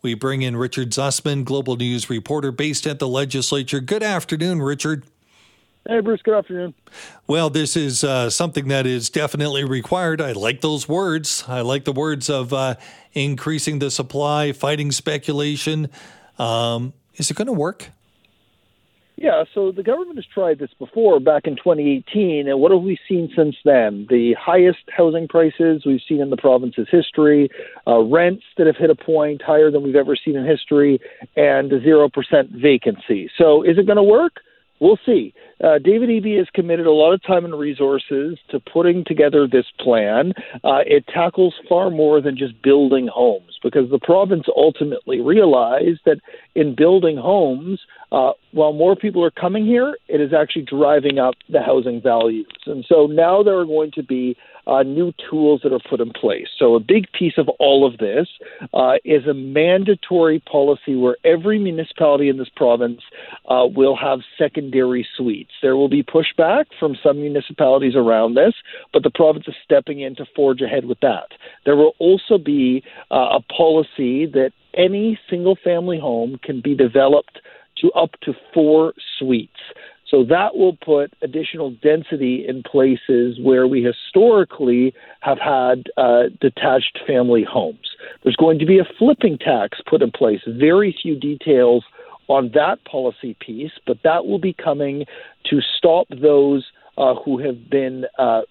We bring in Richard Zussman, Global News reporter based at the legislature. Good afternoon, Richard. Hey, Bruce, good afternoon. Well, this is uh, something that is definitely required. I like those words. I like the words of uh, increasing the supply, fighting speculation. Um, is it going to work? Yeah, so the government has tried this before back in 2018, and what have we seen since then? The highest housing prices we've seen in the province's history, uh, rents that have hit a point higher than we've ever seen in history, and a 0% vacancy. So is it going to work? we'll see. Uh, David Eby has committed a lot of time and resources to putting together this plan. Uh, it tackles far more than just building homes because the province ultimately realized that in building homes, uh, while more people are coming here, it is actually driving up the housing values. And so now there are going to be uh, new tools that are put in place. So, a big piece of all of this uh, is a mandatory policy where every municipality in this province uh, will have secondary suites. There will be pushback from some municipalities around this, but the province is stepping in to forge ahead with that. There will also be uh, a policy that any single family home can be developed to up to four suites. So that will put additional density in places where we historically have had uh, detached family homes. There's going to be a flipping tax put in place. Very few details on that policy piece, but that will be coming to stop those uh, who have been uh,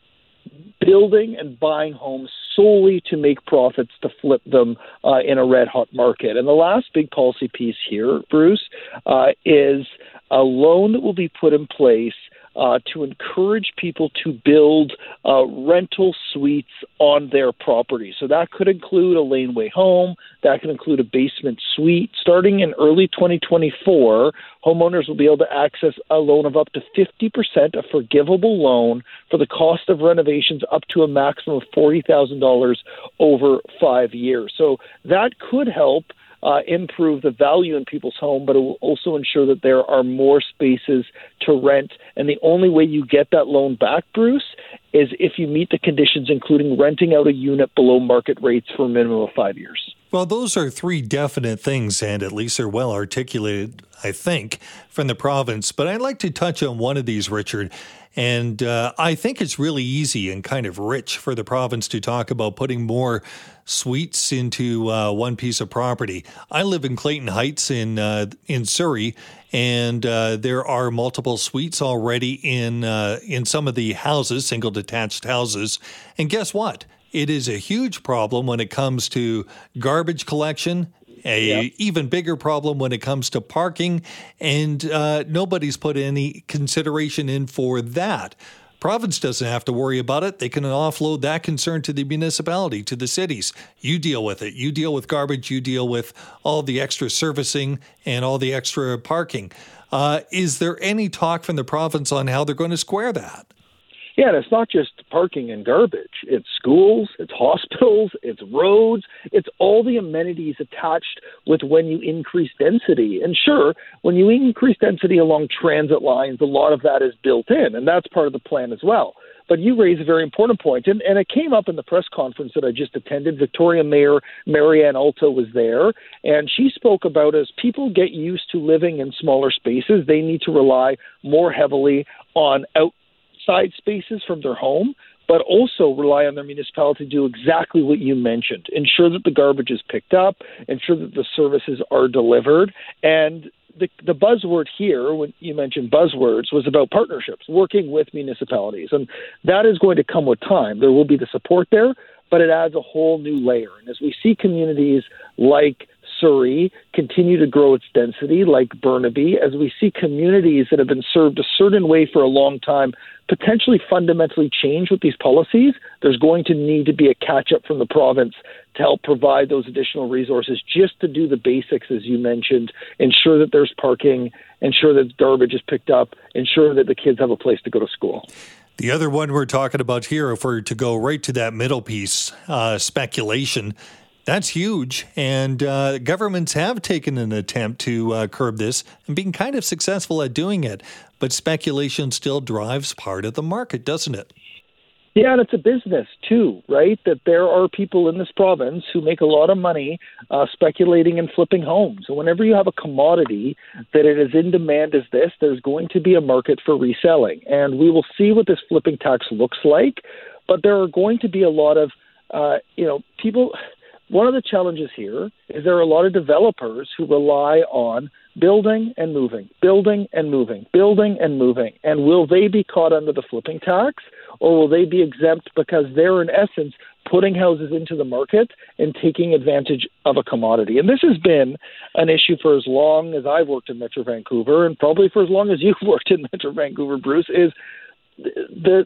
building and buying homes solely to make profits to flip them uh, in a red hot market. And the last big policy piece here, Bruce, uh, is a loan that will be put in place uh, to encourage people to build uh, rental suites on their property. So that could include a laneway home, that could include a basement suite. Starting in early 2024, homeowners will be able to access a loan of up to 50%, a forgivable loan for the cost of renovations up to a maximum of $40,000 over five years. So that could help uh, improve the value in people's home, but it will also ensure that there are more spaces to rent. And the only way you get that loan back, Bruce, is if you meet the conditions, including renting out a unit below market rates for a minimum of five years. Well, those are three definite things, and at least they're well articulated, I think, from the province. But I'd like to touch on one of these, Richard. And uh, I think it's really easy and kind of rich for the province to talk about putting more suites into uh, one piece of property. I live in Clayton Heights in uh, in Surrey, and uh, there are multiple suites already in uh, in some of the houses, single detached houses. And guess what? It is a huge problem when it comes to garbage collection a yep. even bigger problem when it comes to parking, and uh, nobody's put any consideration in for that. Province doesn't have to worry about it. They can offload that concern to the municipality, to the cities. You deal with it. You deal with garbage. You deal with all the extra servicing and all the extra parking. Uh, is there any talk from the province on how they're going to square that? Yeah, and it's not just parking and garbage. It's schools, it's hospitals, it's roads, it's all the amenities attached with when you increase density. And sure, when you increase density along transit lines, a lot of that is built in, and that's part of the plan as well. But you raise a very important point, and, and it came up in the press conference that I just attended. Victoria Mayor Marianne Alto was there, and she spoke about as people get used to living in smaller spaces, they need to rely more heavily on out outside spaces from their home, but also rely on their municipality to do exactly what you mentioned ensure that the garbage is picked up, ensure that the services are delivered. And the, the buzzword here, when you mentioned buzzwords, was about partnerships, working with municipalities. And that is going to come with time. There will be the support there, but it adds a whole new layer. And as we see communities like Surrey continue to grow its density, like Burnaby, as we see communities that have been served a certain way for a long time potentially fundamentally change with these policies, there's going to need to be a catch up from the province to help provide those additional resources just to do the basics, as you mentioned, ensure that there's parking, ensure that garbage is picked up, ensure that the kids have a place to go to school. The other one we're talking about here, if we're to go right to that middle piece, uh, speculation, that's huge. And uh, governments have taken an attempt to uh, curb this and been kind of successful at doing it. But speculation still drives part of the market, doesn't it? Yeah, and it's a business too, right? That there are people in this province who make a lot of money uh, speculating and flipping homes. And whenever you have a commodity that it is in demand as this, there's going to be a market for reselling. And we will see what this flipping tax looks like. But there are going to be a lot of, uh, you know, people. One of the challenges here is there are a lot of developers who rely on building and moving, building and moving, building and moving. And will they be caught under the flipping tax or will they be exempt because they're, in essence, putting houses into the market and taking advantage of a commodity? And this has been an issue for as long as I've worked in Metro Vancouver and probably for as long as you've worked in Metro Vancouver, Bruce, is the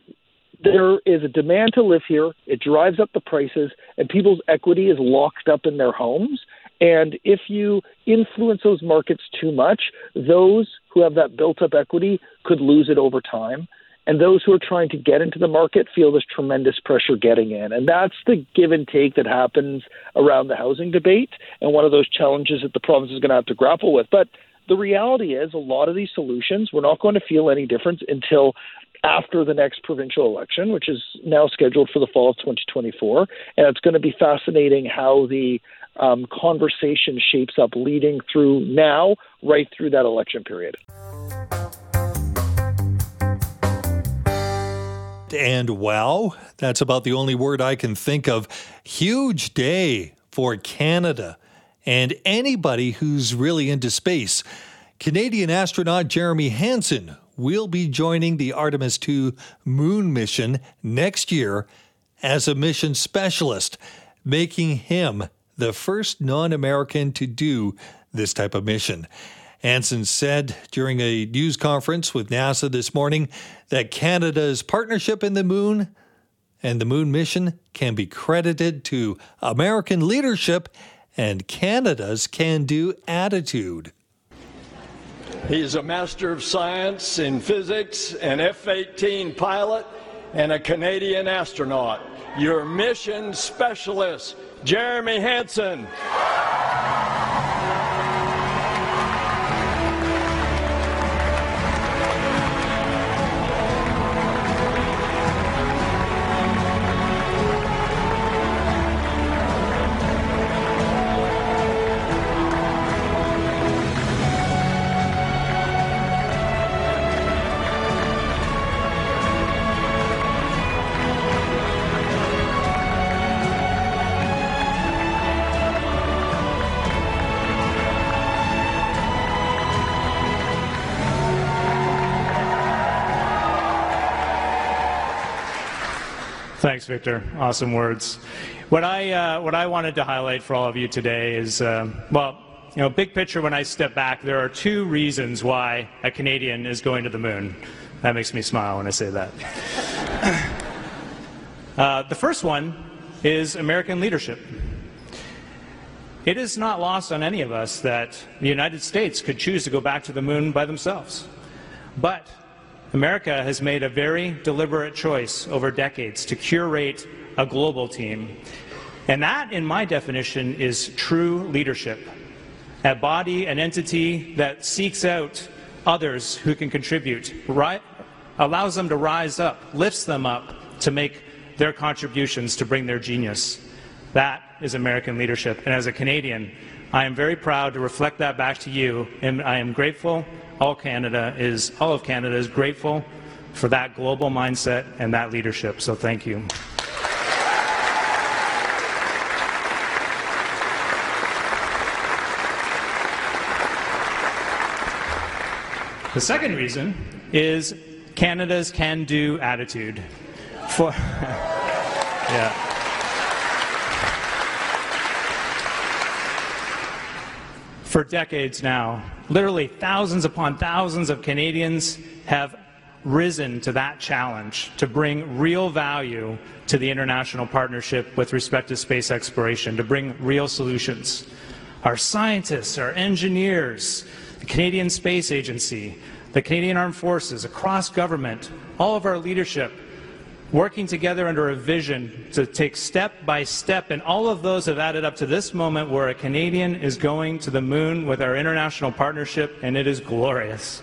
there is a demand to live here. It drives up the prices, and people's equity is locked up in their homes. And if you influence those markets too much, those who have that built up equity could lose it over time. And those who are trying to get into the market feel this tremendous pressure getting in. And that's the give and take that happens around the housing debate and one of those challenges that the province is going to have to grapple with. But the reality is, a lot of these solutions, we're not going to feel any difference until after the next provincial election, which is now scheduled for the fall of 2024. And it's going to be fascinating how the um, conversation shapes up leading through now, right through that election period. And wow, that's about the only word I can think of. Huge day for Canada and anybody who's really into space. Canadian astronaut Jeremy Hansen will be joining the Artemis 2 moon mission next year as a mission specialist, making him the first non American to do this type of mission. Hansen said during a news conference with NASA this morning that Canada's partnership in the moon and the moon mission can be credited to American leadership and Canada's can do attitude. He's a Master of Science in Physics, an F 18 pilot, and a Canadian astronaut. Your mission specialist, Jeremy Hansen. Thanks, Victor. Awesome words. What I, uh, what I wanted to highlight for all of you today is, uh, well, you know, big picture, when I step back, there are two reasons why a Canadian is going to the moon. That makes me smile when I say that. uh, the first one is American leadership. It is not lost on any of us that the United States could choose to go back to the moon by themselves. But America has made a very deliberate choice over decades to curate a global team. And that, in my definition, is true leadership. A body, an entity that seeks out others who can contribute, right, allows them to rise up, lifts them up to make their contributions to bring their genius. That is American leadership. And as a Canadian, I am very proud to reflect that back to you, and I am grateful all Canada is, all of Canada is grateful for that global mindset and that leadership. So thank you. The second reason is Canada's can do attitude. For, yeah. For decades now. Literally, thousands upon thousands of Canadians have risen to that challenge to bring real value to the international partnership with respect to space exploration, to bring real solutions. Our scientists, our engineers, the Canadian Space Agency, the Canadian Armed Forces, across government, all of our leadership working together under a vision to take step by step, and all of those have added up to this moment where a Canadian is going to the moon with our international partnership, and it is glorious.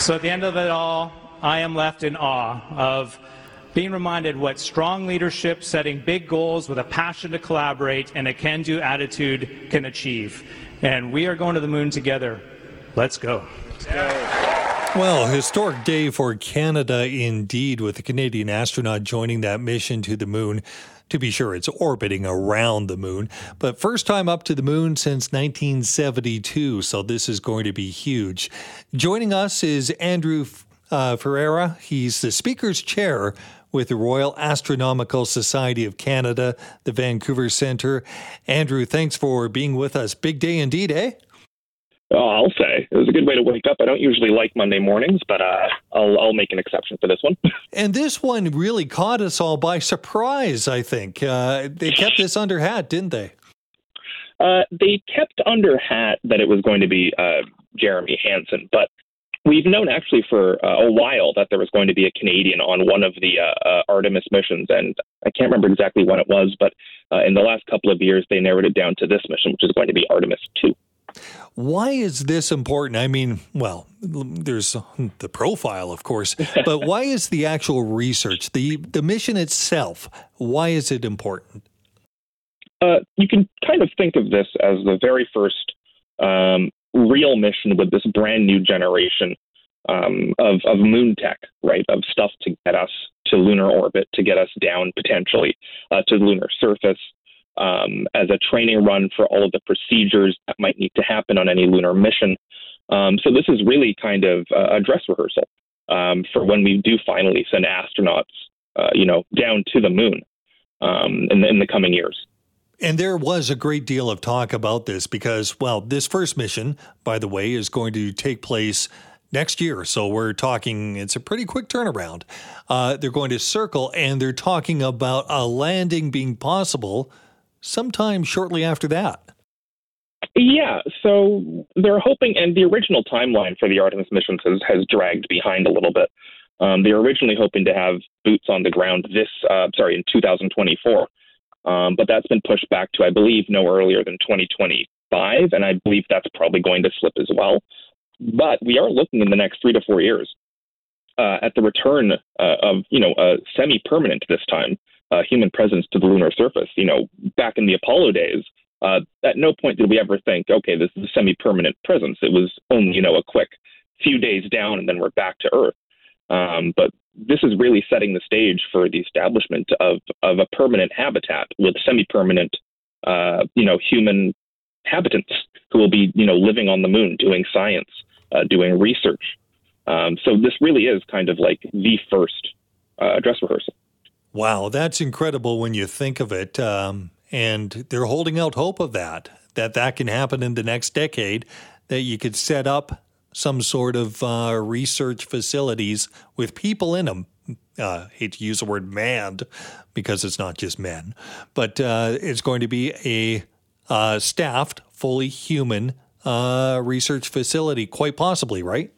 So at the end of it all, I am left in awe of being reminded what strong leadership, setting big goals with a passion to collaborate, and a can do attitude can achieve. And we are going to the moon together. Let's go. Well, historic day for Canada indeed, with the Canadian astronaut joining that mission to the moon. To be sure, it's orbiting around the moon, but first time up to the moon since 1972, so this is going to be huge. Joining us is Andrew uh, Ferreira. He's the Speaker's Chair with the Royal Astronomical Society of Canada, the Vancouver Centre. Andrew, thanks for being with us. Big day indeed, eh? Oh, I'll say it was a good way to wake up. I don't usually like Monday mornings, but uh, I'll, I'll make an exception for this one. and this one really caught us all by surprise. I think uh, they kept this under hat, didn't they? Uh, they kept under hat that it was going to be uh, Jeremy Hansen, but we've known actually for uh, a while that there was going to be a Canadian on one of the uh, Artemis missions, and I can't remember exactly when it was, but in the last couple of years they narrowed it down to this mission, which is going to be Artemis two. Why is this important? I mean, well, there's the profile, of course, but why is the actual research, the, the mission itself, why is it important? Uh, you can kind of think of this as the very first um, real mission with this brand new generation um, of, of moon tech, right? Of stuff to get us to lunar orbit, to get us down potentially uh, to the lunar surface, um, as a training run for all of the procedures that might need to happen on any lunar mission. Um, so this is really kind of a dress rehearsal um, for when we do finally send astronauts, uh, you know, down to the moon um, in the, in the coming years. And there was a great deal of talk about this because, well, this first mission, by the way, is going to take place next year. So we're talking, it's a pretty quick turnaround. Uh, they're going to circle and they're talking about a landing being possible sometime shortly after that. Yeah, so they're hoping, and the original timeline for the Artemis missions has, has dragged behind a little bit. Um, they were originally hoping to have boots on the ground this, uh, sorry, in 2024, um, but that's been pushed back to, I believe, no earlier than 2025, and I believe that's probably going to slip as well. But we are looking in the next three to four years uh, at the return uh, of, you know, a semi-permanent this time uh, human presence to the lunar surface. You know, back in the Apollo days, uh, at no point did we ever think, okay, this is a semi-permanent presence. It was only, you know, a quick few days down and then we're back to Earth. Um, but this is really setting the stage for the establishment of, of a permanent habitat with semi-permanent, uh, you know, human habitants who will be, you know, living on the moon, doing science, uh, doing research. Um, so this really is kind of like the first uh, dress rehearsal. Wow, that's incredible when you think of it. Um, and they're holding out hope of that, that that can happen in the next decade, that you could set up some sort of uh, research facilities with people in them. Uh, hate to use the word manned because it's not just men, but uh, it's going to be a uh, staffed, fully human uh, research facility, quite possibly, right?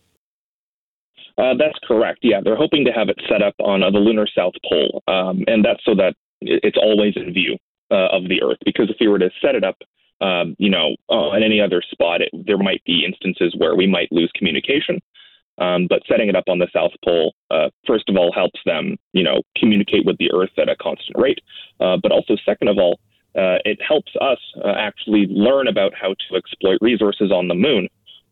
Uh, that's correct. Yeah, they're hoping to have it set up on uh, the lunar south pole, um, and that's so that it's always in view of the Earth. Because if we were to set it up, um, you know, uh, any other spot, it, there might be instances where we might lose communication. Um, but setting it up on the South Pole, uh, first of all, helps them, you know, communicate with the Earth at a constant rate. Uh, but also, second of all, it helps us actually learn about how to exploit resources on the Moon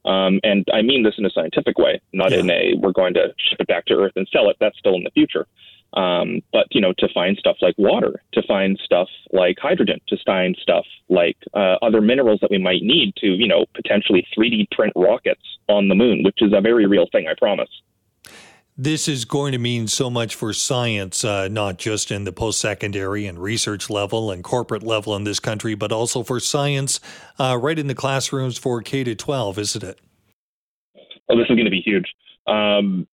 um, and I mean this in a scientific way, not yeah. in a we're going to ship it back to Earth and sell it. That's still in the future. Um, but you know, to find stuff like water, to find stuff like hydrogen, to find stuff like uh, other minerals that we might need to, you know, potentially 3D print rockets on the moon, which is a very real thing, I promise this is going to mean so much for science, uh, not just in the post secondary and research level and corporate level in this country, but also for science uh, right in the classrooms for K to 12, isn't it? Oh, this is going to be huge. Um,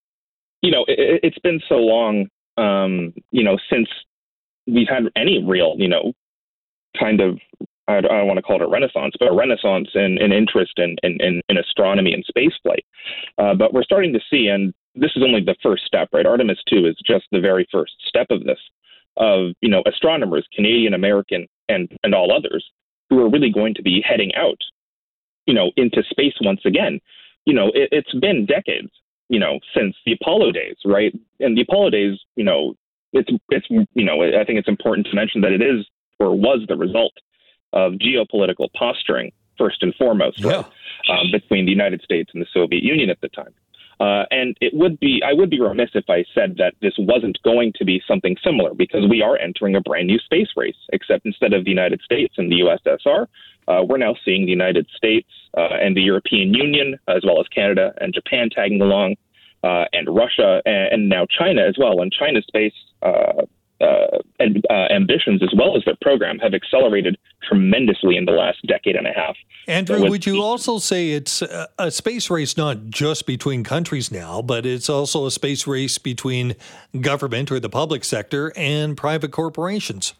you know, it, has been so long, um, you know, since we've had any real, you know, kind of I don't want to call it a renaissance, but a renaissance in, in interest in, in, in astronomy and spaceflight. Uh, but we're starting to see, and this is only the first step, right? Artemis 2 is just the very first step of this, of, you know, astronomers, Canadian, American, and, and all others, who are really going to be heading out, you know, into space once again. You know, it, it's been decades you know, since the Apollo days, right? And the Apollo days, you know, it's it's you know, I think it's important to mention that it is or was the result of geopolitical posturing first and foremost, yeah. right, um, between the United States and the Soviet Union at the time. Uh, and it would be, I would be remiss if I said that this wasn't going to be something similar because we are entering a brand new space race, except instead of the United States and the USSR, uh, we're now seeing the United States uh, and the European Union, as well as Canada and Japan tagging along, uh, and Russia and, and, now China as well. And China's space uh, uh, uh, ambitions as well as their program have accelerated tremendously in the last decade and a half. Andrew, so would you also say it's a space race not just between countries now, but it's also a space race between government or the public sector and private corporations?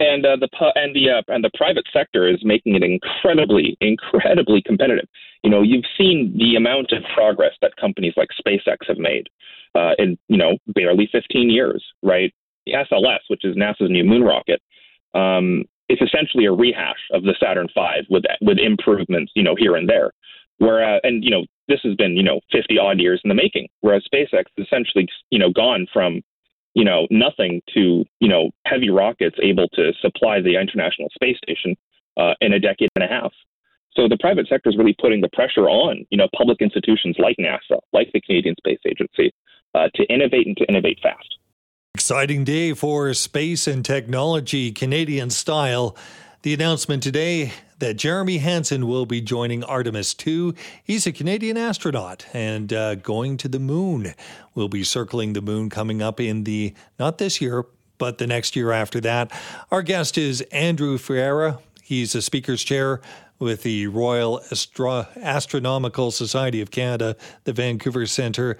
And uh, the and the uh, and the private sector is making it incredibly, incredibly competitive. You know, you've seen the amount of progress that companies like SpaceX have made uh, in you know barely 15 years, right? The SLS, which is NASA's new moon rocket, um, is essentially a rehash of the Saturn V with with improvements, you know, here and there. Whereas, and you know, this has been you know 50 odd years in the making. Whereas SpaceX has essentially you know gone from you know nothing to you know heavy rockets able to supply the International Space Station uh, in a decade and a half. So the private sector is really putting the pressure on you know public institutions like NASA, like the Canadian Space Agency, uh, to innovate and to innovate fast. Exciting day for space and technology, Canadian style. The announcement today that Jeremy Hansen will be joining Artemis 2. He's a Canadian astronaut and uh, going to the moon. We'll be circling the moon coming up in the, not this year, but the next year after that. Our guest is Andrew Ferreira. He's a speaker's chair with the Royal Astro- Astronomical Society of Canada, the Vancouver Centre.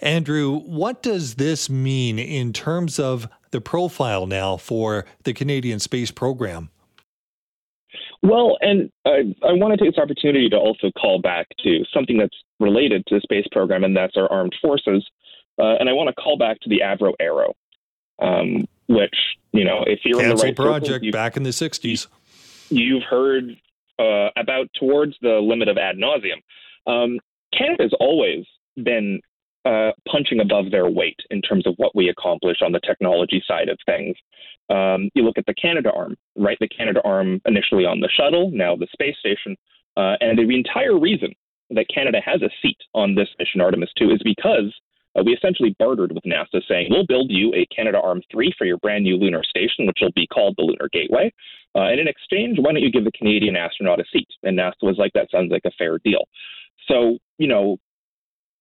Andrew, what does this mean in terms of the profile now for the Canadian space program? Well, and I, I want to take this opportunity to also call back to something that's related to the space program, and that's our armed forces. Uh, and I want to call back to the Avro Arrow, um, which, you know, if you're Cancel in the right project back in the 60s. You've heard uh, about towards the limit of ad nauseum. Um, Canada's always been uh, punching above their weight in terms of what we accomplish on the technology side of things. Um, you look at the Canadarm, right? The Canadarm initially on the shuttle, now the space station. Uh, and the entire reason that Canada has a seat on this mission Artemis 2 is because uh, we essentially bartered with NASA saying, we'll build you a Canadarm 3 for your brand new lunar station, which will be called the Lunar Gateway. Uh, and in exchange, why don't you give the Canadian astronaut a seat? And NASA was like, that sounds like a fair deal. So, you know,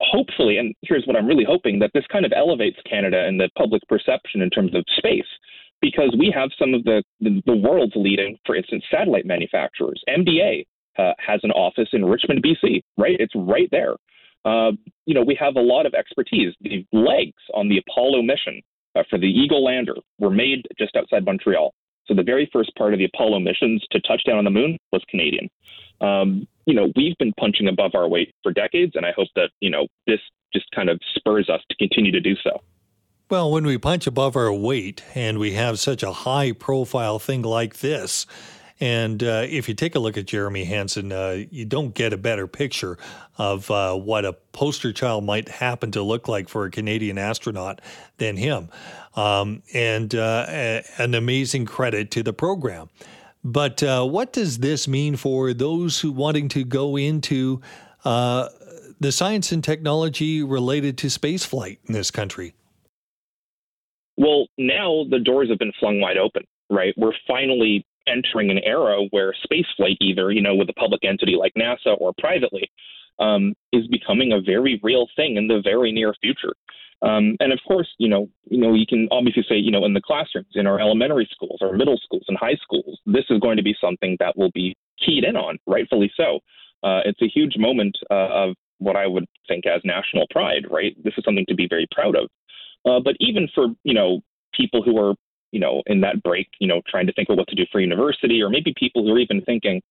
hopefully, and here's what I'm really hoping that this kind of elevates Canada and the public perception in terms of space, because we have some of the, the, the world's leading, for instance, satellite manufacturers. MDA uh, has an office in Richmond, BC, right? It's right there. Uh, you know, we have a lot of expertise. The legs on the Apollo mission uh, for the Eagle lander were made just outside Montreal. So the very first part of the Apollo missions to touch down on the moon was Canadian. Um, you know, we've been punching above our weight for decades, and I hope that, you know, this just kind of spurs us to continue to do so. Well, when we punch above our weight and we have such a high profile thing like this, and uh, if you take a look at Jeremy Hansen, uh, you don't get a better picture of uh, what a poster child might happen to look like for a Canadian astronaut than him. Um, and uh, an amazing credit to the program. But uh, what does this mean for those who wanting to go into uh, the science and technology related to spaceflight in this country? Well, now the doors have been flung wide open, right? We're finally entering an era where spaceflight, either you know with a public entity like NASA or privately, um, is becoming a very real thing in the very near future. Um, and of course, you know, you know, you can obviously say, you know, in the classrooms, in our elementary schools, our middle schools, and high schools, this is going to be something that will be keyed in on, rightfully so. Uh, it's a huge moment uh, of what I would think as national pride, right? This is something to be very proud of. Uh, but even for you know people who are you know in that break, you know, trying to think of what to do for university, or maybe people who are even thinking,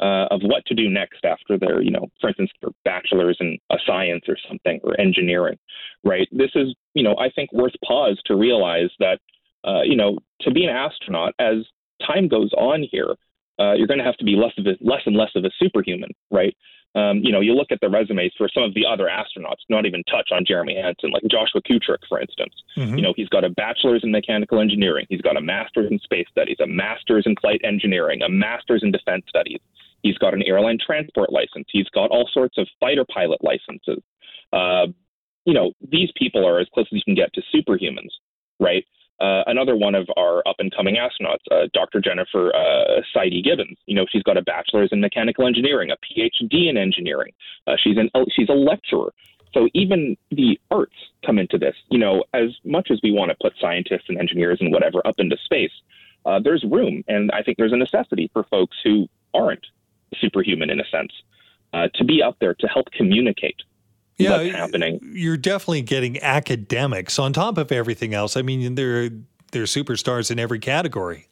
uh, of what to do next after their, you know, for instance, their bachelor's in a science or something or engineering, right? This is, you know, I think worth pause to realize that, uh, you know, to be an astronaut as time goes on here, uh, you're going to have to be less of a, less and less of a superhuman, right? Um, you know, you look at the resumes for some of the other astronauts, not even touch on Jeremy Hansen, like Joshua Kutryk, for instance. Mm-hmm. You know, he's got a bachelor's in mechanical engineering, he's got a master's in space studies, a master's in flight engineering, a master's in defense studies. He's got an airline transport license. He's got all sorts of fighter pilot licenses. Uh, you know, these people are as close as you can get to superhumans, right? Uh, another one of our up and coming astronauts, uh, Dr. Jennifer uh, Gibbons. You know, she's got a bachelor's in mechanical engineering, a PhD in engineering. Uh, she's an she's a lecturer. So even the arts come into this. You know, as much as we want to put scientists and engineers and whatever up into space, uh, there's room, and I think there's a necessity for folks who aren't superhuman in a sense uh, to be up there to help communicate yeah, what's happening. You're definitely getting academics on top of everything else. I mean, they're they're superstars in every category.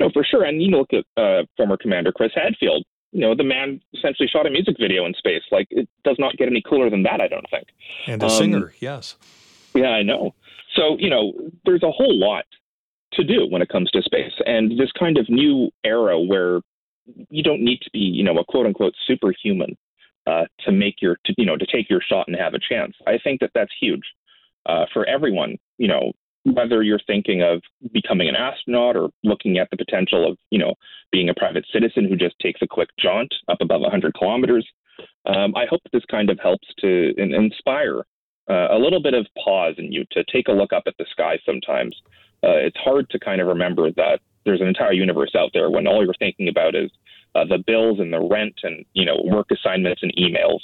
No, for sure. And you look at uh, former Commander Chris Hadfield. You know, the man essentially shot a music video in space. Like, it does not get any cooler than that, I don't think. And a um, singer, yes. Yeah, I know. So, you know, there's a whole lot to do when it comes to space. And this kind of new era where you don't need to be, you know, a quote unquote superhuman uh, to make your, to, you know, to take your shot and have a chance. I think that that's huge uh, for everyone. You know, whether you're thinking of becoming an astronaut or looking at the potential of, you know, being a private citizen who just takes a quick jaunt up above 100 kilometers. Um, I hope this kind of helps to in, inspire uh, a little bit of pause in you to take a look up at the sky sometimes. Uh, it's hard to kind of remember that there's an entire universe out there when all you're thinking about is uh, the bills and the rent and you know work assignments and emails.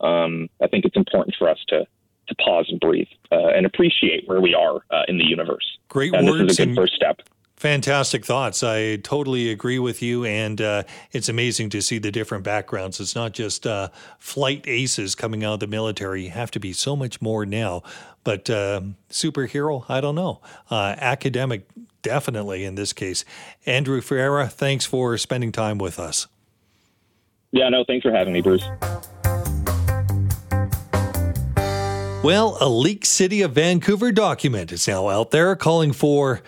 Um, I think it's important for us to to pause and breathe uh, and appreciate where we are uh, in the universe. Great and words. This is a good first step. Fantastic thoughts. I totally agree with you. And uh, it's amazing to see the different backgrounds. It's not just uh, flight aces coming out of the military. You have to be so much more now. But uh, superhero, I don't know. Uh, academic, definitely in this case. Andrew Ferreira, thanks for spending time with us. Yeah, no, thanks for having me, Bruce. Well, a leaked City of Vancouver document is now out there calling for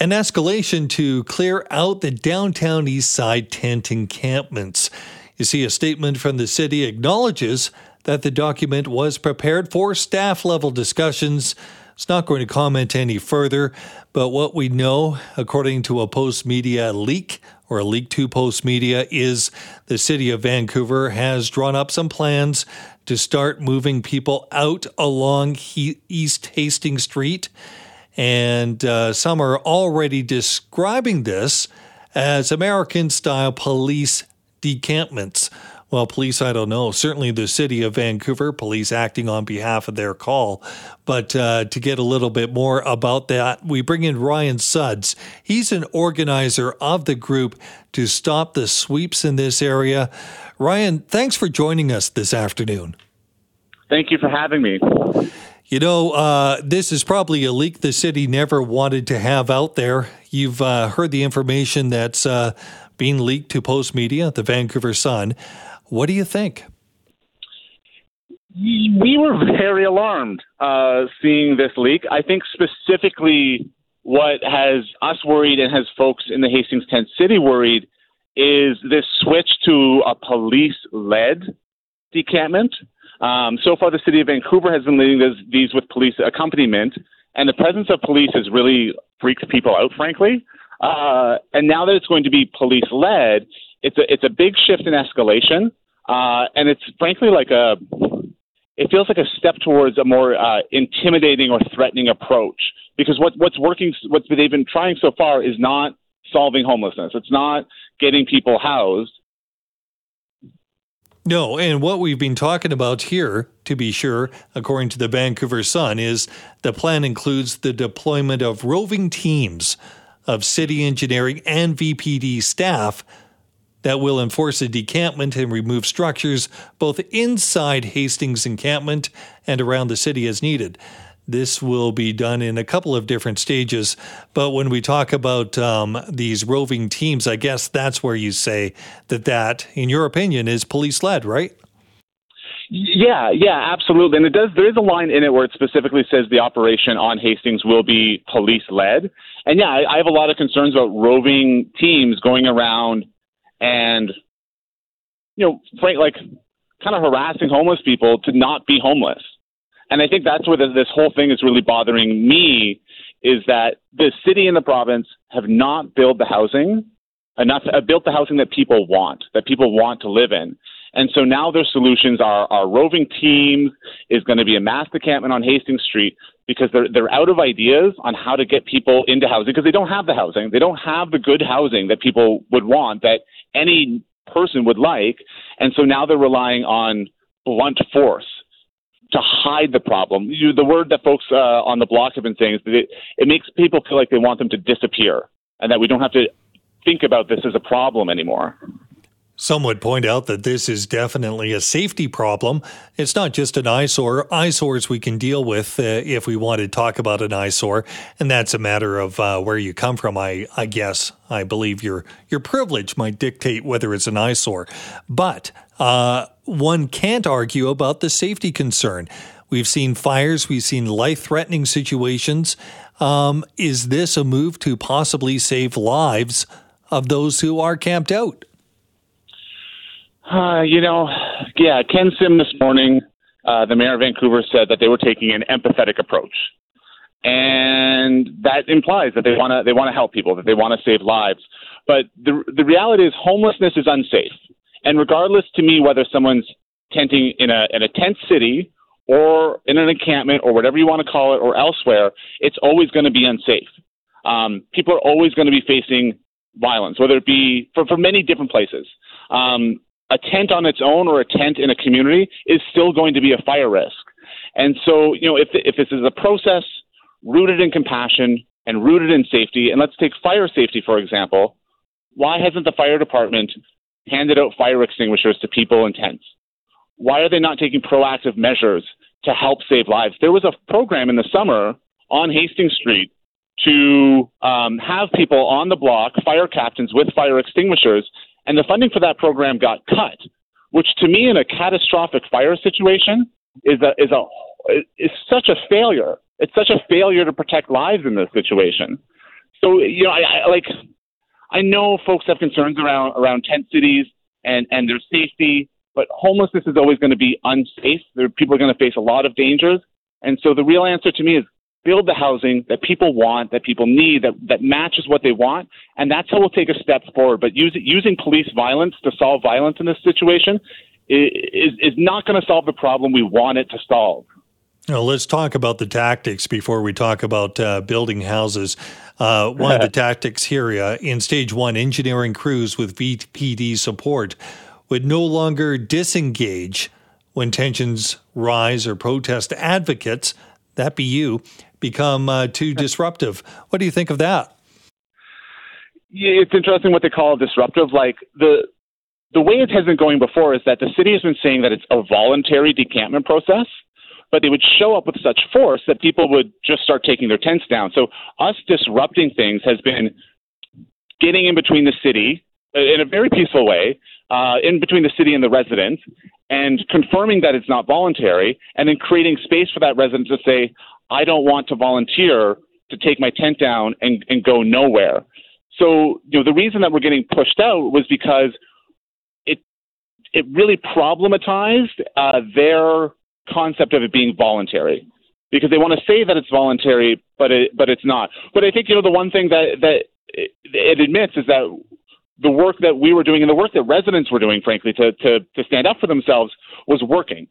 an escalation to clear out the downtown east side tent encampments. You see, a statement from the city acknowledges that the document was prepared for staff level discussions. It's not going to comment any further, but what we know, according to a Postmedia leak or a leak to Postmedia, is the city of Vancouver has drawn up some plans to start moving people out along East Hastings Street and uh, some are already describing this as American style police decampments. Well, police, I don't know. Certainly the city of Vancouver, police acting on behalf of their call. But uh, to get a little bit more about that, we bring in Ryan Sudds. He's an organizer of the group to stop the sweeps in this area. Ryan, thanks for joining us this afternoon. Thank you for having me. You know, uh, this is probably a leak the city never wanted to have out there. You've uh, heard the information that's uh, being leaked to Postmedia, the Vancouver Sun. What do you think? We were very alarmed uh, seeing this leak. I think specifically what has us worried and has folks in the Hastings Tent City worried is this switch to a police led decampment. Um, so far, the city of Vancouver has been leading this, these with police accompaniment, and the presence of police has really freaked people out, frankly. Uh, and now that it's going to be police led, it's a it's a big shift in escalation, uh, and it's frankly like a it feels like a step towards a more uh, intimidating or threatening approach. Because what what's working, what they've been trying so far is not solving homelessness. It's not getting people housed. No, and what we've been talking about here, to be sure, according to the Vancouver Sun, is the plan includes the deployment of roving teams of city engineering and VPD staff that will enforce a decampment and remove structures both inside Hastings encampment and around the city as needed. This will be done in a couple of different stages. But when we talk about um, these roving teams, I guess that's where you say that that, in your opinion, is police led, right? Yeah, yeah, absolutely. And it does. There is a line in it where it specifically says the operation on Hastings will be police led. And yeah, I, I have a lot of concerns about roving teams going around and, you know, frank, like kind of harassing homeless people to not be homeless. And I think that's where this, whole thing is really bothering me is that the city and the province have not built the housing enough, uh, built the housing that people want, that people want to live in. And so now their solutions are, our roving teams, is going to be a mass encampment on Hastings Street because they're, they're out of ideas on how to get people into housing because they don't have the housing. They don't have the good housing that people would want, that any person would like. And so now they're relying on blunt force to hide the problem. You, the word that folks uh, on the block have been saying is that it, it makes people feel like they want them to disappear and that we don't have to think about this as a problem anymore. Some would point out that this is definitely a safety problem. It's not just an eyesore. Eyesores we can deal with uh, if we want to talk about an eyesore, and that's a matter of uh, where you come from. I, I guess I believe your your privilege might dictate whether it's an eyesore, but uh, one can't argue about the safety concern. We've seen fires, we've seen life threatening situations. Um, is this a move to possibly save lives of those who are camped out? Uh, you know, yeah, Ken Sim this morning, uh, the mayor of Vancouver said that they were taking an empathetic approach, and that implies that they want to they want to help people, that they want to save lives. But the the reality is, homelessness is unsafe, and regardless to me whether someone's tenting in a in a tent city or in an encampment or whatever you want to call it or elsewhere, it's always going to be unsafe. Um, people are always going to be facing violence, whether it be for, for many different places. Um, a tent on its own or a tent in a community is still going to be a fire risk. And so, you know, if, if this is a process rooted in compassion and rooted in safety, and let's take fire safety, for example, why hasn't the fire department handed out fire extinguishers to people in tents? Why are they not taking proactive measures to help save lives? There was a program in the summer on Hastings Street to um, have people on the block, fire captains with fire extinguishers, and the funding for that program got cut, which to me, in a catastrophic fire situation, is a is a is such a failure. It's such a failure to protect lives in this situation. So you know, I, I like I know folks have concerns around around tent cities and and their safety, but homelessness is always going to be unsafe. There, people are going to face a lot of dangers, and so the real answer to me is build the housing that people want, that people need, that, that matches what they want, and that's how we'll take a step forward. But use, using police violence to solve violence in this situation is, is not going to solve the problem we want it to solve. Now, let's talk about the tactics before we talk about uh, building houses. Uh, one of the tactics here uh, in stage one, engineering crews with VPD support would no longer disengage when tensions rise or protest advocates, that be you, become uh, too disruptive. What do you think of that? Yeah, it's interesting what they call disruptive. Like the the way it has been going before is that the city has been saying that it's a voluntary decampment process, but they would show up with such force that people would just start taking their tents down. So us disrupting things has been getting in between the city uh, in a very peaceful way, uh, in between the city and the residents, and confirming that it's not voluntary, and then creating space for that resident to say, I don't want to volunteer to take my tent down and, and go nowhere. So, you know, the reason that we're getting pushed out was because it it really problematized uh, their concept of it being voluntary, because they want to say that it's voluntary, but it but it's not. But I think you know the one thing that that it, it admits is that the work that we were doing and the work that residents were doing, frankly, to to to stand up for themselves was working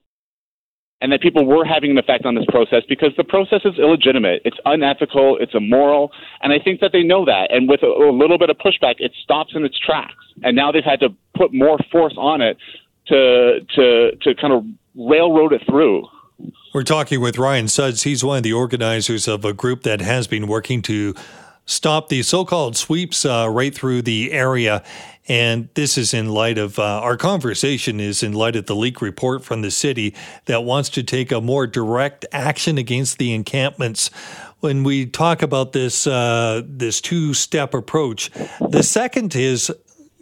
and that people were having an effect on this process because the process is illegitimate, it's unethical, it's immoral, and I think that they know that. And with a, a little bit of pushback, it stops in its tracks. And now they've had to put more force on it to to to kind of railroad it through. We're talking with Ryan Sudds. He's one of the organizers of a group that has been working to stop the so-called sweeps uh, right through the area and this is in light of uh, our conversation is in light of the leak report from the city that wants to take a more direct action against the encampments. When we talk about this uh, this two step approach, the second is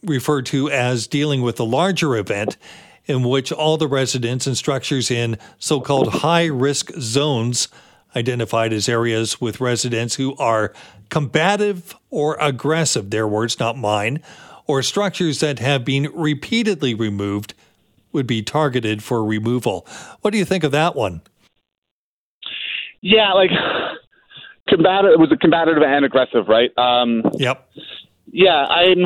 referred to as dealing with a larger event, in which all the residents and structures in so called high risk zones, identified as areas with residents who are combative or aggressive, their words, not mine, or structures that have been repeatedly removed would be targeted for removal. What do you think of that one? Yeah, like combative. It was a combative and aggressive, right? Um, yep. Yeah, I'm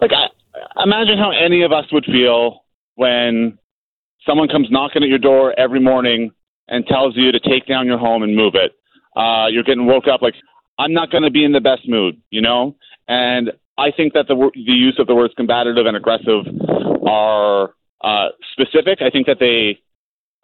like I, imagine how any of us would feel when someone comes knocking at your door every morning and tells you to take down your home and move it. Uh, you're getting woke up like I'm not going to be in the best mood, you know. And I think that the the use of the words combative and aggressive are uh, specific. I think that they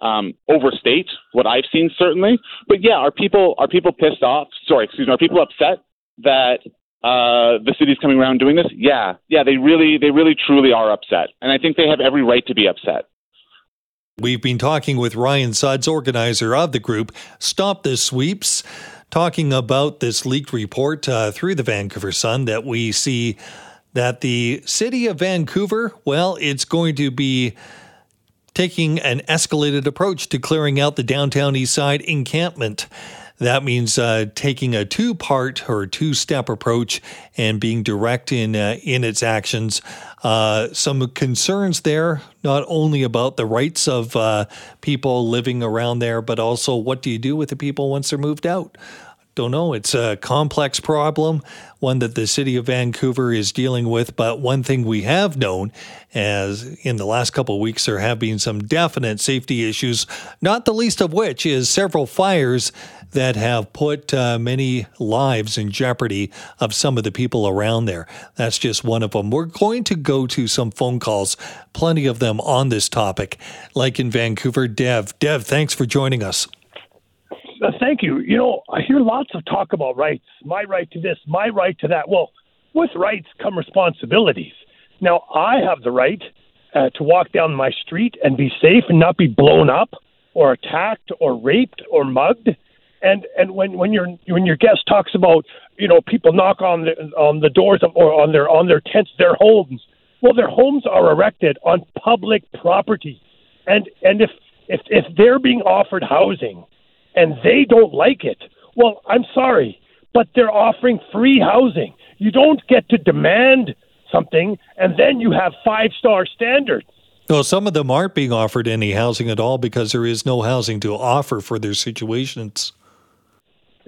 um, overstate what I've seen certainly. But yeah, are people are people pissed off? Sorry, excuse me. Are people upset that uh, the city's coming around doing this? Yeah, yeah. They really, they really, truly are upset, and I think they have every right to be upset. We've been talking with Ryan Sudds, organizer of the group Stop the Sweeps, talking about this leaked report uh, through the Vancouver Sun that we see that the city of Vancouver, well, it's going to be taking an escalated approach to clearing out the downtown east side encampment. That means uh, taking a two part or two step approach and being direct in, uh, in its actions. Uh, some concerns there, not only about the rights of uh, people living around there, but also what do you do with the people once they're moved out? Don't know. It's a complex problem, one that the city of Vancouver is dealing with. But one thing we have known, as in the last couple of weeks, there have been some definite safety issues, not the least of which is several fires that have put uh, many lives in jeopardy of some of the people around there. That's just one of them. We're going to go to some phone calls, plenty of them on this topic, like in Vancouver. Dev, Dev, thanks for joining us. Uh, thank you. You know, I hear lots of talk about rights, my right to this, my right to that. Well, with rights come responsibilities. Now, I have the right uh, to walk down my street and be safe and not be blown up or attacked or raped or mugged. And and when when your when your guest talks about you know people knock on the on the doors of, or on their on their tents their homes, well their homes are erected on public property, and and if if if they're being offered housing and they don't like it, well, I'm sorry, but they're offering free housing. You don't get to demand something and then you have five star standards. Well, some of them aren't being offered any housing at all because there is no housing to offer for their situations.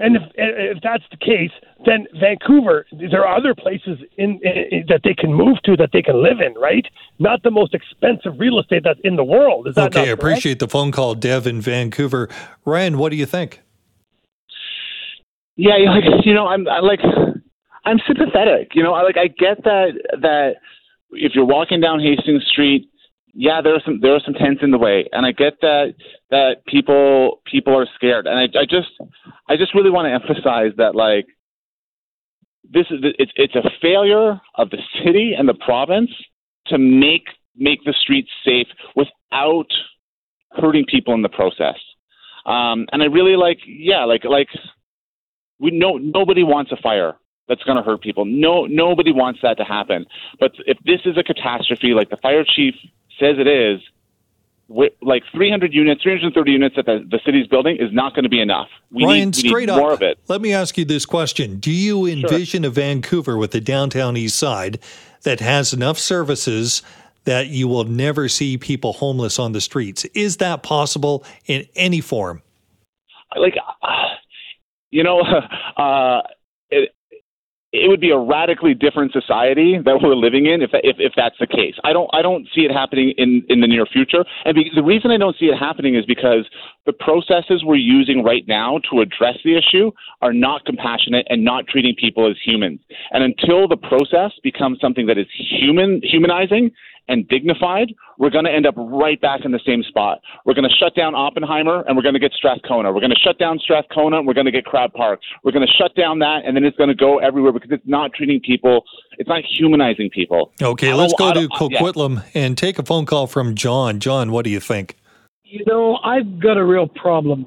And if, if that's the case, then Vancouver, there are other places in, in, that they can move to that they can live in, right? Not the most expensive real estate that's in the world. Is that okay? I appreciate the phone call, Dev in Vancouver. Ryan, what do you think? Yeah, like you know, I'm I like I'm sympathetic. You know, I like I get that that if you're walking down Hastings Street yeah, there are some there are some tents in the way, and I get that that people people are scared, and I, I just I just really want to emphasize that like this is it's it's a failure of the city and the province to make make the streets safe without hurting people in the process. Um, and I really like yeah like like we know nobody wants a fire that's going to hurt people. No nobody wants that to happen. But if this is a catastrophe, like the fire chief says it is, like 300 units, 330 units that the, the city's building is not going to be enough. We Ryan, need, we straight need more up, of it. Let me ask you this question: Do you envision sure. a Vancouver with the downtown east side that has enough services? That you will never see people homeless on the streets. Is that possible in any form? Like, uh, you know, uh, it, it would be a radically different society that we're living in if, if, if that's the case. I don't I don't see it happening in, in the near future. And be, the reason I don't see it happening is because the processes we're using right now to address the issue are not compassionate and not treating people as humans. And until the process becomes something that is human humanizing and dignified, we're going to end up right back in the same spot. We're going to shut down Oppenheimer and we're going to get Strathcona. We're going to shut down Strathcona and we're going to get Crab Park. We're going to shut down that and then it's going to go everywhere because it's not treating people, it's not humanizing people. Okay, let's go to uh, Coquitlam yeah. and take a phone call from John. John, what do you think? You know, I've got a real problem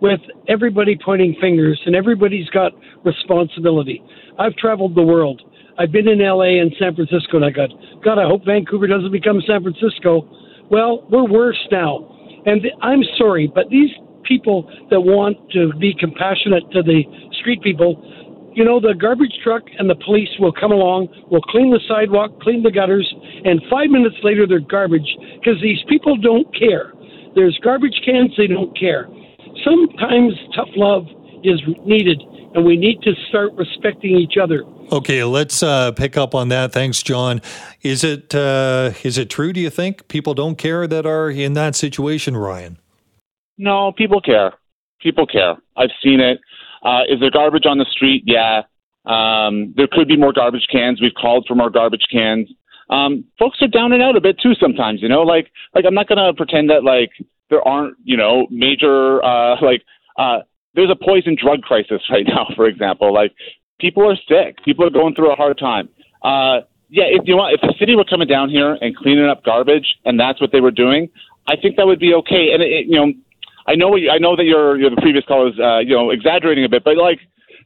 with everybody pointing fingers and everybody's got responsibility. I've traveled the world I've been in LA and San Francisco, and I got, God, I hope Vancouver doesn't become San Francisco. Well, we're worse now. And I'm sorry, but these people that want to be compassionate to the street people, you know, the garbage truck and the police will come along, will clean the sidewalk, clean the gutters, and five minutes later they're garbage because these people don't care. There's garbage cans, they don't care. Sometimes tough love is needed, and we need to start respecting each other. Okay, let's uh, pick up on that. Thanks, John. Is it uh, is it true? Do you think people don't care that are in that situation, Ryan? No, people care. People care. I've seen it. Uh, is there garbage on the street? Yeah. Um, there could be more garbage cans. We've called for more garbage cans. Um, folks are down and out a bit too sometimes. You know, like like I'm not gonna pretend that like there aren't you know major uh, like uh, there's a poison drug crisis right now, for example. Like people are sick. People are going through a hard time. Uh, yeah, if you want, if the city were coming down here and cleaning up garbage, and that's what they were doing, I think that would be okay. And it, you know, I know I know that your your the previous callers, uh, you know, exaggerating a bit, but like,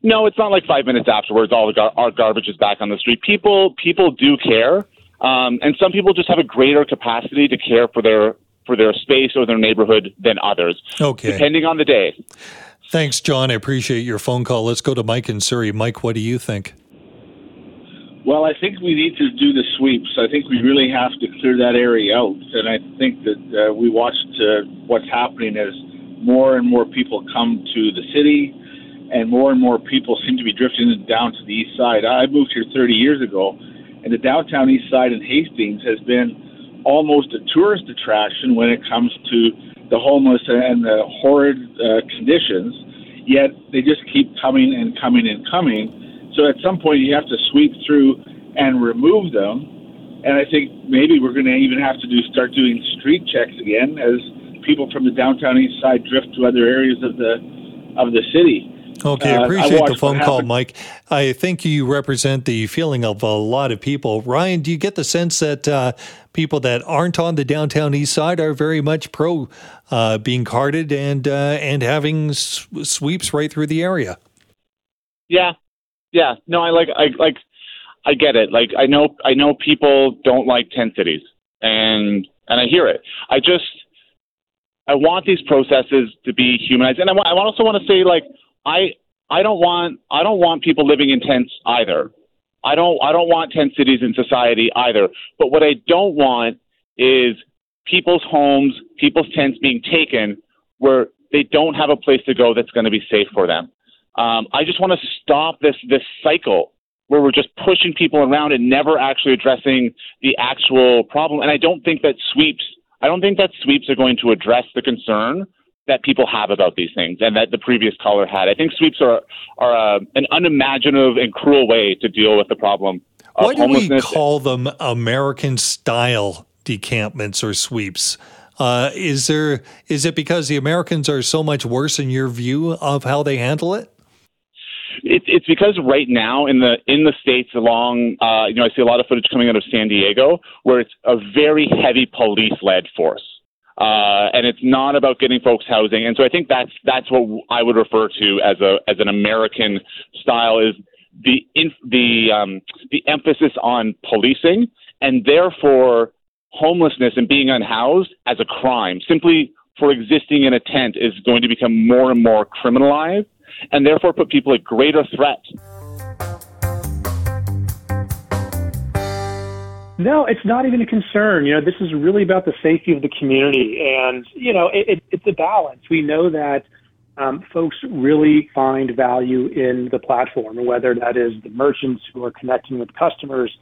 no, it's not like five minutes afterwards all the gar- our garbage is back on the street. People people do care, um, and some people just have a greater capacity to care for their for their space or their neighborhood than others. Okay, depending on the day. Thanks, John. I appreciate your phone call. Let's go to Mike in Surrey. Mike, what do you think? Well, I think we need to do the sweeps. I think we really have to clear that area out. And I think that uh, we watched uh, what's happening as more and more people come to the city and more and more people seem to be drifting down to the east side. I moved here 30 years ago, and the downtown east side in Hastings has been almost a tourist attraction when it comes to the homeless and the horrid uh, conditions, yet they just keep coming and coming and coming. So at some point, you have to sweep through and remove them. And I think maybe we're going to even have to do start doing street checks again as people from the downtown east side drift to other areas of the of the city. Okay, uh, appreciate the phone call, Mike. I think you represent the feeling of a lot of people. Ryan, do you get the sense that uh, people that aren't on the downtown east side are very much pro uh, being carted and uh, and having s- sweeps right through the area? Yeah, yeah. No, I like I like I get it. Like I know I know people don't like tent cities, and and I hear it. I just I want these processes to be humanized, and I, I also want to say like I I don't want I don't want people living in tents either. I don't I don't want tent cities in society either. But what I don't want is people's homes, people's tents being taken where they don't have a place to go that's going to be safe for them. Um, I just want to stop this this cycle where we're just pushing people around and never actually addressing the actual problem. And I don't think that sweeps I don't think that sweeps are going to address the concern that people have about these things and that the previous caller had. I think sweeps are are uh, an unimaginative and cruel way to deal with the problem. Why do we call them American style decampments or sweeps? Uh, is there is it because the Americans are so much worse in your view of how they handle it? It's it's because right now in the in the states along uh, you know I see a lot of footage coming out of San Diego where it's a very heavy police led force. Uh, and it's not about getting folks housing, and so I think that's that's what I would refer to as a as an American style is the in, the um, the emphasis on policing, and therefore homelessness and being unhoused as a crime. Simply for existing in a tent is going to become more and more criminalized and therefore put people at greater threat. No, it's not even a concern. You know, this is really about the safety of the community, and you know, it, it, it's a balance. We know that um, folks really find value in the platform, whether that is the merchants who are connecting with customers,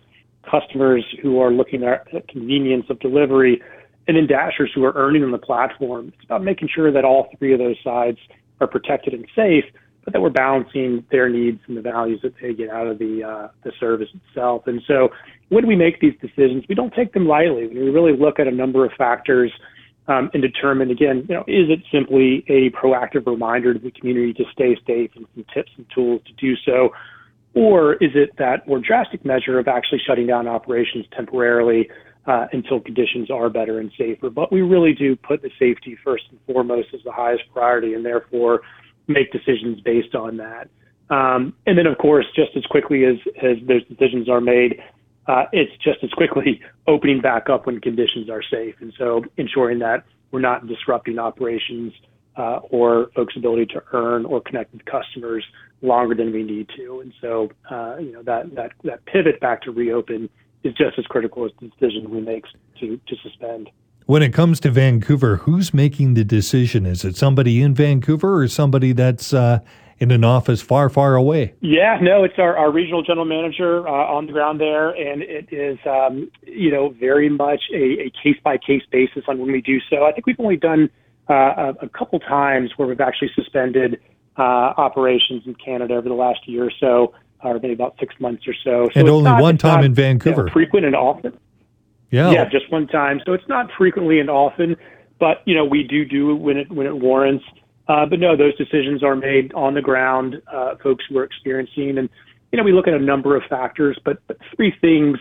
customers who are looking at convenience of delivery, and then dashers who are earning on the platform. It's about making sure that all three of those sides are protected and safe, but that we're balancing their needs and the values that they get out of the uh, the service itself. And so, when we make these decisions, we don't take them lightly. We really look at a number of factors um, and determine again, you know, is it simply a proactive reminder to the community to stay safe and some tips and tools to do so, or is it that more drastic measure of actually shutting down operations temporarily? Uh, until conditions are better and safer. But we really do put the safety first and foremost as the highest priority, and therefore make decisions based on that. Um, and then, of course, just as quickly as, as those decisions are made, uh, it's just as quickly opening back up when conditions are safe. And so ensuring that we're not disrupting operations uh, or folks' ability to earn or connect with customers longer than we need to. And so, uh, you know, that, that, that pivot back to reopen is just as critical as the decision we make to, to suspend. When it comes to Vancouver, who's making the decision? Is it somebody in Vancouver or somebody that's uh, in an office far, far away? Yeah, no, it's our, our regional general manager uh, on the ground there, and it is, um, you know, very much a case by case basis on when we do so. I think we've only done uh, a, a couple times where we've actually suspended uh, operations in Canada over the last year or so, or maybe about six months or so. so and only not, one time in Vancouver. You know, frequent and often. Yeah. Yeah, just one time. So it's not frequently and often, but you know we do do it when it when it warrants. Uh, but no, those decisions are made on the ground. Uh, folks who are experiencing, and you know we look at a number of factors, but, but three things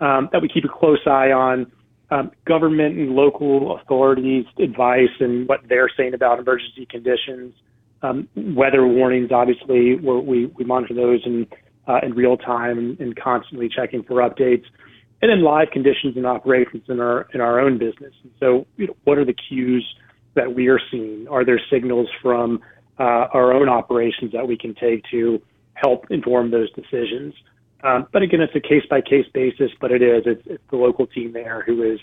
um, that we keep a close eye on: um, government and local authorities' advice and what they're saying about emergency conditions. Um, weather warnings, obviously, we we monitor those in uh, in real time and, and constantly checking for updates and then live conditions and operations in our in our own business. And so, you know, what are the cues that we are seeing? Are there signals from uh, our own operations that we can take to help inform those decisions? Um, but again, it's a case by case basis. But it is it's, the local team there who is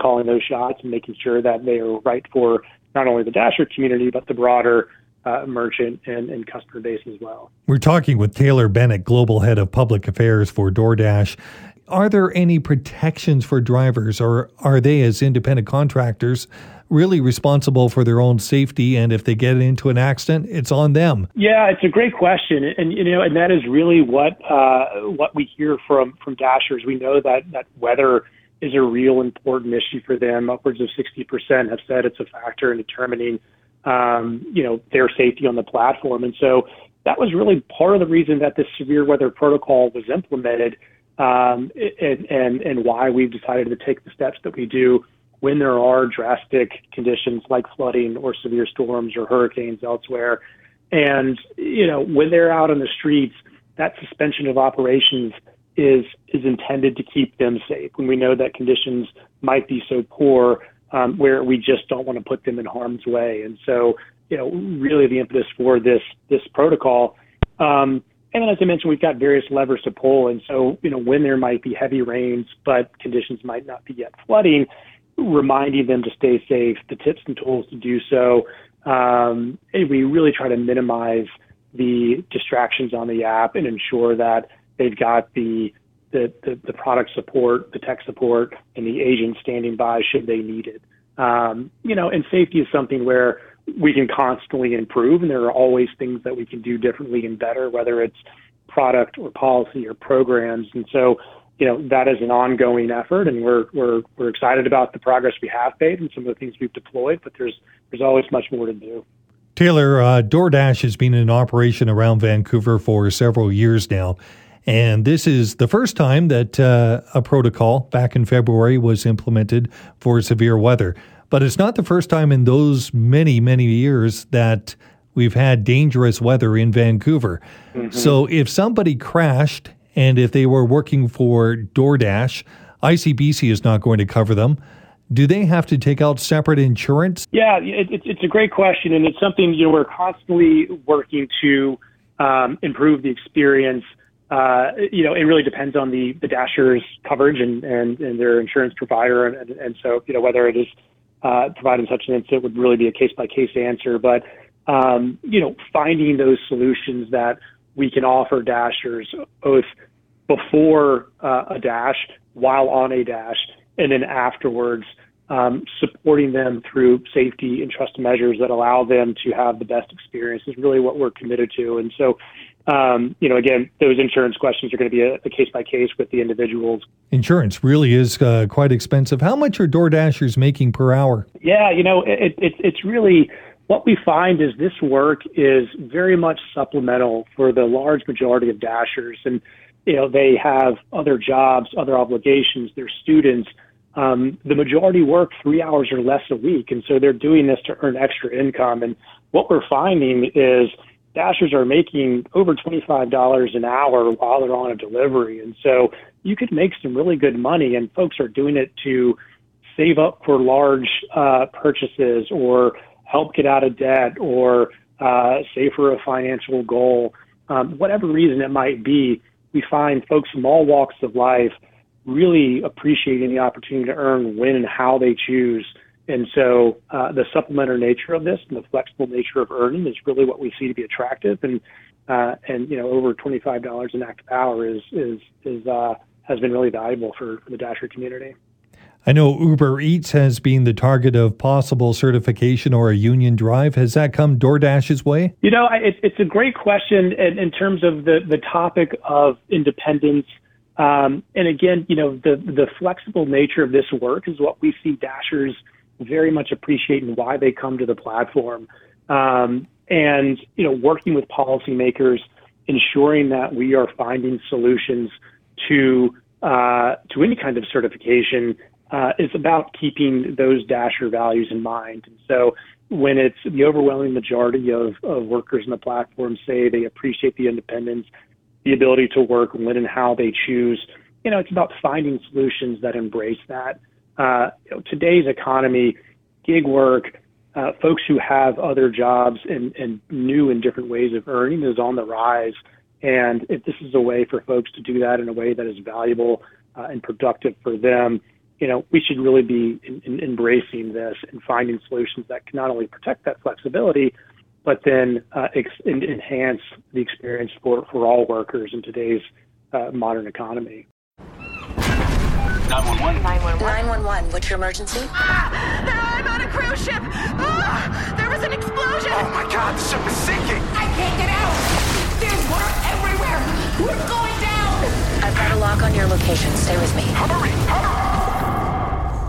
calling those shots and making sure that they are right for not only the Dasher community but the broader uh, merchant and, customer base as well. We're talking with Taylor Bennett, Global Head of Public Affairs for DoorDash are there any protections for drivers, or are they, as independent contractors, really responsible for their own safety? And if they get into an accident, it's on them. Yeah, it's a great question, and you know, and that is really what uh, what we hear from from dashers. We know that that weather is a real important issue for them. Upwards of 60% have said it's a factor in determining, um, you know, their safety on the platform. And so that was really part of the reason that this severe weather protocol was implemented um, and, and, and why we've decided to take the steps that we do when there are drastic conditions like flooding or severe storms or hurricanes elsewhere. And, you know, when they're out on the streets, that suspension of operations is is intended to keep them safe. When we know that conditions might be so poor um, where we just don't want to put them in harm's way. And so, you know, really the impetus for this this protocol um, and then, as I mentioned, we've got various levers to pull. And so, you know, when there might be heavy rains, but conditions might not be yet flooding, reminding them to stay safe, the tips and tools to do so. Um, we really try to minimize the distractions on the app and ensure that they've got the the, the, the product support, the tech support, and the agent standing by should they need it. Um, you know, and safety is something where we can constantly improve, and there are always things that we can do differently and better, whether it's product or policy or programs. And so, you know, that is an ongoing effort, and we're we're we're excited about the progress we have made and some of the things we've deployed. But there's there's always much more to do. Taylor, uh, DoorDash has been in operation around Vancouver for several years now. And this is the first time that uh, a protocol back in February was implemented for severe weather. But it's not the first time in those many, many years that we've had dangerous weather in Vancouver. Mm-hmm. So if somebody crashed and if they were working for DoorDash, ICBC is not going to cover them. Do they have to take out separate insurance? Yeah, it, it, it's a great question, and it's something you know we're constantly working to um, improve the experience. Uh, you know, it really depends on the the Dasher's coverage and, and, and their insurance provider, and, and so you know whether it is uh, providing such an incident would really be a case by case answer. But um, you know, finding those solutions that we can offer dashers both before uh, a dash, while on a dash, and then afterwards, um, supporting them through safety and trust measures that allow them to have the best experience is really what we're committed to. And so, um, you know, again, those insurance questions are going to be a case by case with the individuals. Insurance really is uh, quite expensive. How much are DoorDashers making per hour? Yeah, you know, it, it, it's really what we find is this work is very much supplemental for the large majority of Dashers, and you know, they have other jobs, other obligations, they're students. Um, the majority work three hours or less a week, and so they're doing this to earn extra income. And what we're finding is Dashers are making over $25 an hour while they're on a delivery. And so you could make some really good money, and folks are doing it to save up for large uh, purchases or help get out of debt or uh, save for a financial goal. Um, whatever reason it might be, we find folks from all walks of life really appreciating the opportunity to earn when and how they choose and so uh, the supplementary nature of this and the flexible nature of earning is really what we see to be attractive. And uh, and you know over twenty five dollars an active hour is is is uh, has been really valuable for, for the Dasher community. I know Uber Eats has been the target of possible certification or a union drive. Has that come DoorDash's way? You know, it, it's a great question in, in, terms of the, the topic of independence. Um, and again, you know, the, the flexible nature of this work is what we see Dashers – very much appreciating why they come to the platform, um, and you know, working with policymakers, ensuring that we are finding solutions to uh, to any kind of certification uh, is about keeping those Dasher values in mind. And so, when it's the overwhelming majority of, of workers in the platform say they appreciate the independence, the ability to work when and how they choose, you know, it's about finding solutions that embrace that uh, you know, today's economy, gig work, uh, folks who have other jobs and, and new and different ways of earning is on the rise. And if this is a way for folks to do that in a way that is valuable uh, and productive for them, you know, we should really be in, in embracing this and finding solutions that can not only protect that flexibility, but then uh, ex- enhance the experience for, for all workers in today's uh, modern economy. 911. 911. 911. What's your emergency? Ah, I'm on a cruise ship. Ah, there was an explosion. Oh my God, the ship is sinking. I can't get out. There's water everywhere. We're going down. I've got a lock on your location. Stay with me. Hurry, hurry.